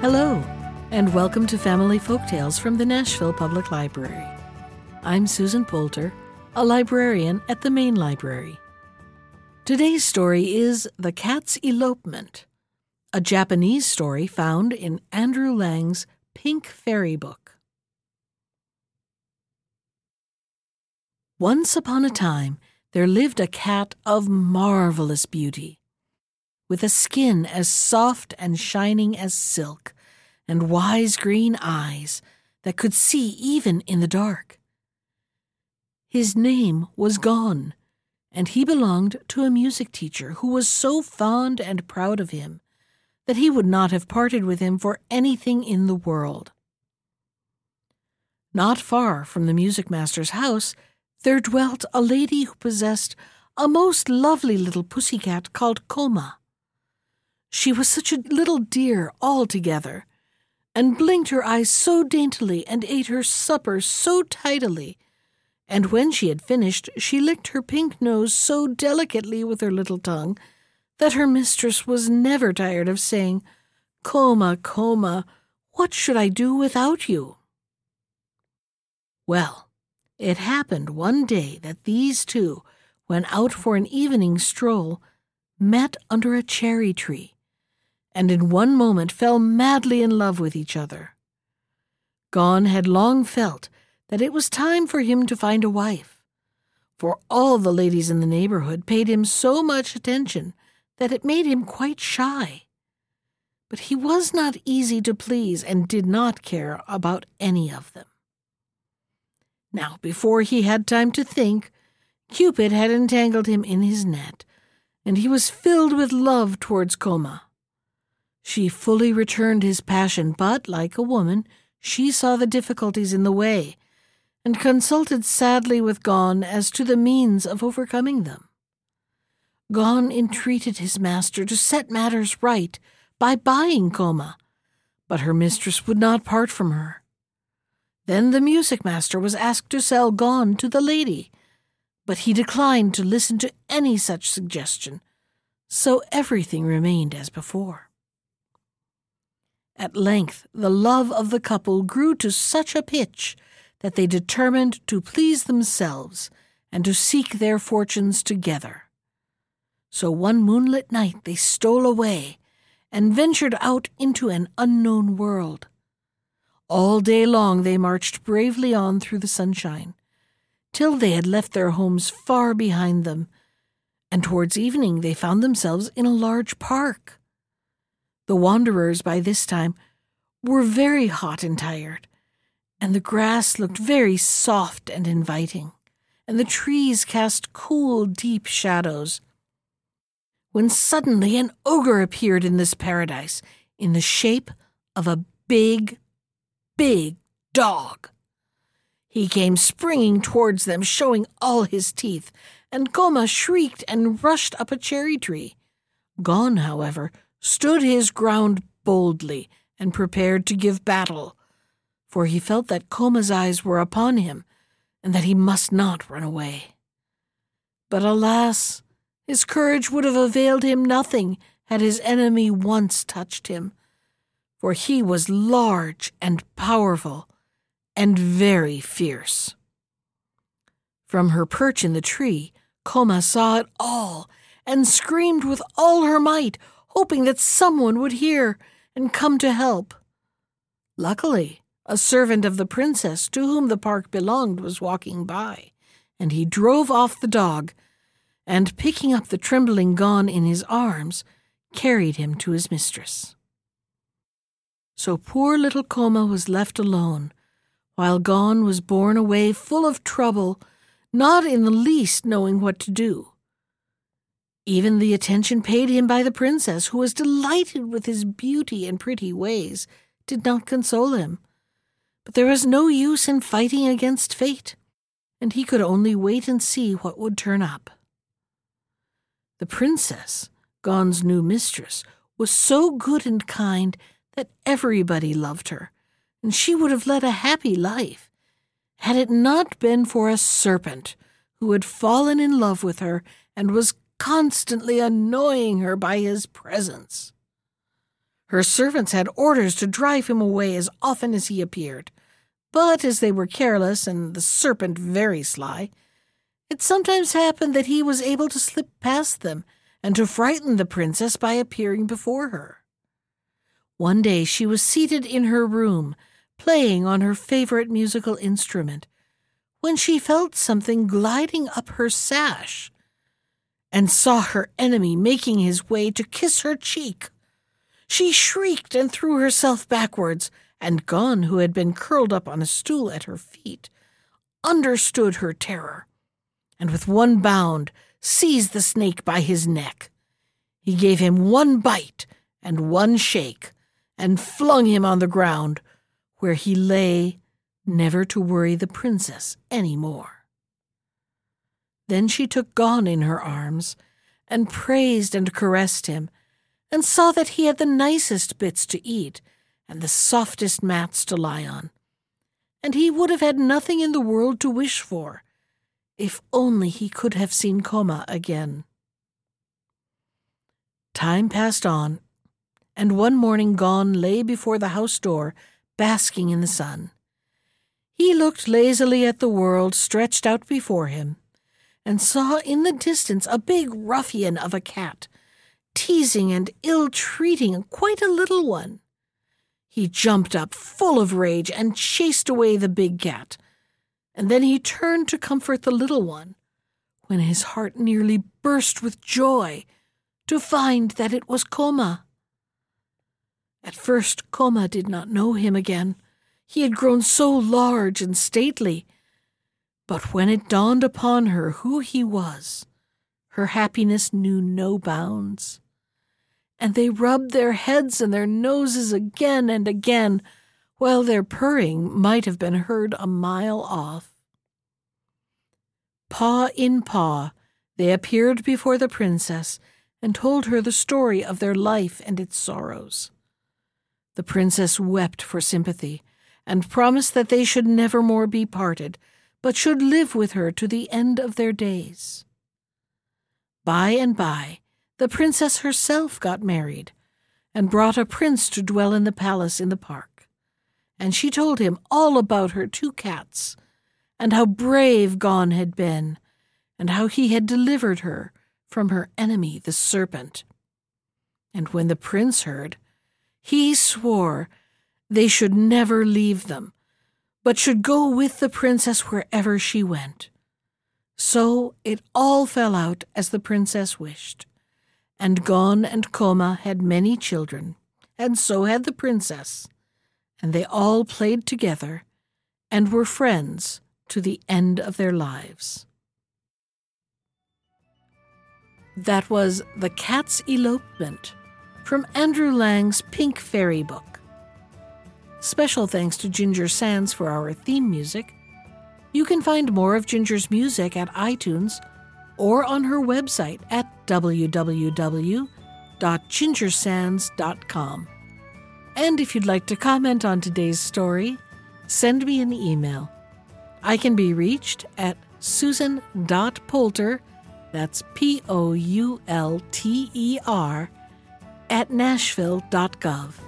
Hello, and welcome to Family Folktales from the Nashville Public Library. I'm Susan Poulter, a librarian at the Main Library. Today's story is The Cat's Elopement, a Japanese story found in Andrew Lang's Pink Fairy Book. Once upon a time, there lived a cat of marvelous beauty. With a skin as soft and shining as silk, and wise green eyes that could see even in the dark. His name was Gon, and he belonged to a music teacher who was so fond and proud of him that he would not have parted with him for anything in the world. Not far from the music master's house, there dwelt a lady who possessed a most lovely little pussy cat called Koma. She was such a little dear altogether, and blinked her eyes so daintily and ate her supper so tidily. And when she had finished, she licked her pink nose so delicately with her little tongue that her mistress was never tired of saying, Koma, Koma, what should I do without you? Well, it happened one day that these two, when out for an evening stroll, met under a cherry tree and in one moment fell madly in love with each other. Gon had long felt that it was time for him to find a wife, for all the ladies in the neighborhood paid him so much attention that it made him quite shy. But he was not easy to please and did not care about any of them. Now, before he had time to think, Cupid had entangled him in his net, and he was filled with love towards Koma. She fully returned his passion, but, like a woman, she saw the difficulties in the way, and consulted sadly with Gon as to the means of overcoming them. Gon entreated his master to set matters right by buying Koma, but her mistress would not part from her. Then the music master was asked to sell Gon to the lady, but he declined to listen to any such suggestion, so everything remained as before. At length, the love of the couple grew to such a pitch that they determined to please themselves and to seek their fortunes together. So one moonlit night they stole away and ventured out into an unknown world. All day long they marched bravely on through the sunshine, till they had left their homes far behind them, and towards evening they found themselves in a large park. The wanderers, by this time, were very hot and tired, and the grass looked very soft and inviting, and the trees cast cool, deep shadows. When suddenly an ogre appeared in this paradise in the shape of a big, big dog. He came springing towards them, showing all his teeth, and Koma shrieked and rushed up a cherry tree. Gon, however, stood his ground boldly and prepared to give battle, for he felt that Koma's eyes were upon him and that he must not run away. But alas, his courage would have availed him nothing had his enemy once touched him, for he was large and powerful and very fierce. From her perch in the tree, Koma saw it all and screamed with all her might, hoping that someone would hear and come to help. Luckily, a servant of the princess to whom the park belonged was walking by, and he drove off the dog, and picking up the trembling Gon in his arms, carried him to his mistress. So poor little Koma was left alone, while Gon was borne away full of trouble, not in the least knowing what to do. Even the attention paid him by the princess, who was delighted with his beauty and pretty ways, did not console him. But there was no use in fighting against fate, and he could only wait and see what would turn up. The princess, Gon's new mistress, was so good and kind that everybody loved her, and she would have led a happy life had it not been for a serpent who had fallen in love with her and was constantly annoying her by his presence. Her servants had orders to drive him away as often as he appeared, but as they were careless and the serpent very sly, it sometimes happened that he was able to slip past them and to frighten the princess by appearing before her. One day she was seated in her room, playing on her favorite musical instrument, when she felt something gliding up her sash and saw her enemy making his way to kiss her cheek. She shrieked and threw herself backwards, and Gon, who had been curled up on a stool at her feet, understood her terror, and with one bound seized the snake by his neck. He gave him one bite and one shake, and flung him on the ground, where he lay, never to worry the princess any more. Then she took Gon in her arms, and praised and caressed him, and saw that he had the nicest bits to eat, and the softest mats to lie on. And he would have had nothing in the world to wish for, if only he could have seen Koma again. Time passed on, and one morning Gon lay before the house door, basking in the sun. He looked lazily at the world stretched out before him, and saw in the distance a big ruffian of a cat, teasing and ill treating quite a little one. He jumped up full of rage and chased away the big cat, and then he turned to comfort the little one, when his heart nearly burst with joy to find that it was Koma. At first, Koma did not know him again. He had grown so large and stately. But when it dawned upon her who he was, her happiness knew no bounds. And they rubbed their heads and their noses again and again, while their purring might have been heard a mile off. Paw in paw, they appeared before the princess and told her the story of their life and its sorrows. The princess wept for sympathy and promised that they should never more be parted, but should live with her to the end of their days. By and by, the princess herself got married and brought a prince to dwell in the palace in the park. And she told him all about her two cats, and how brave Gon had been, and how he had delivered her from her enemy, the serpent. And when the prince heard, he swore they should never leave them, but should go with the princess wherever she went. So it all fell out as the princess wished, and Gon and Koma had many children, and so had the princess, and they all played together and were friends to the end of their lives. That was The Cat's Elopement from Andrew Lang's Pink Fairy book. Special thanks to Ginger Sands for our theme music. You can find more of Ginger's music at iTunes or on her website at www.gingersands.com. And if you'd like to comment on today's story, send me an email. I can be reached at susan.poulter, that's P O U L T E R, at nashville.gov.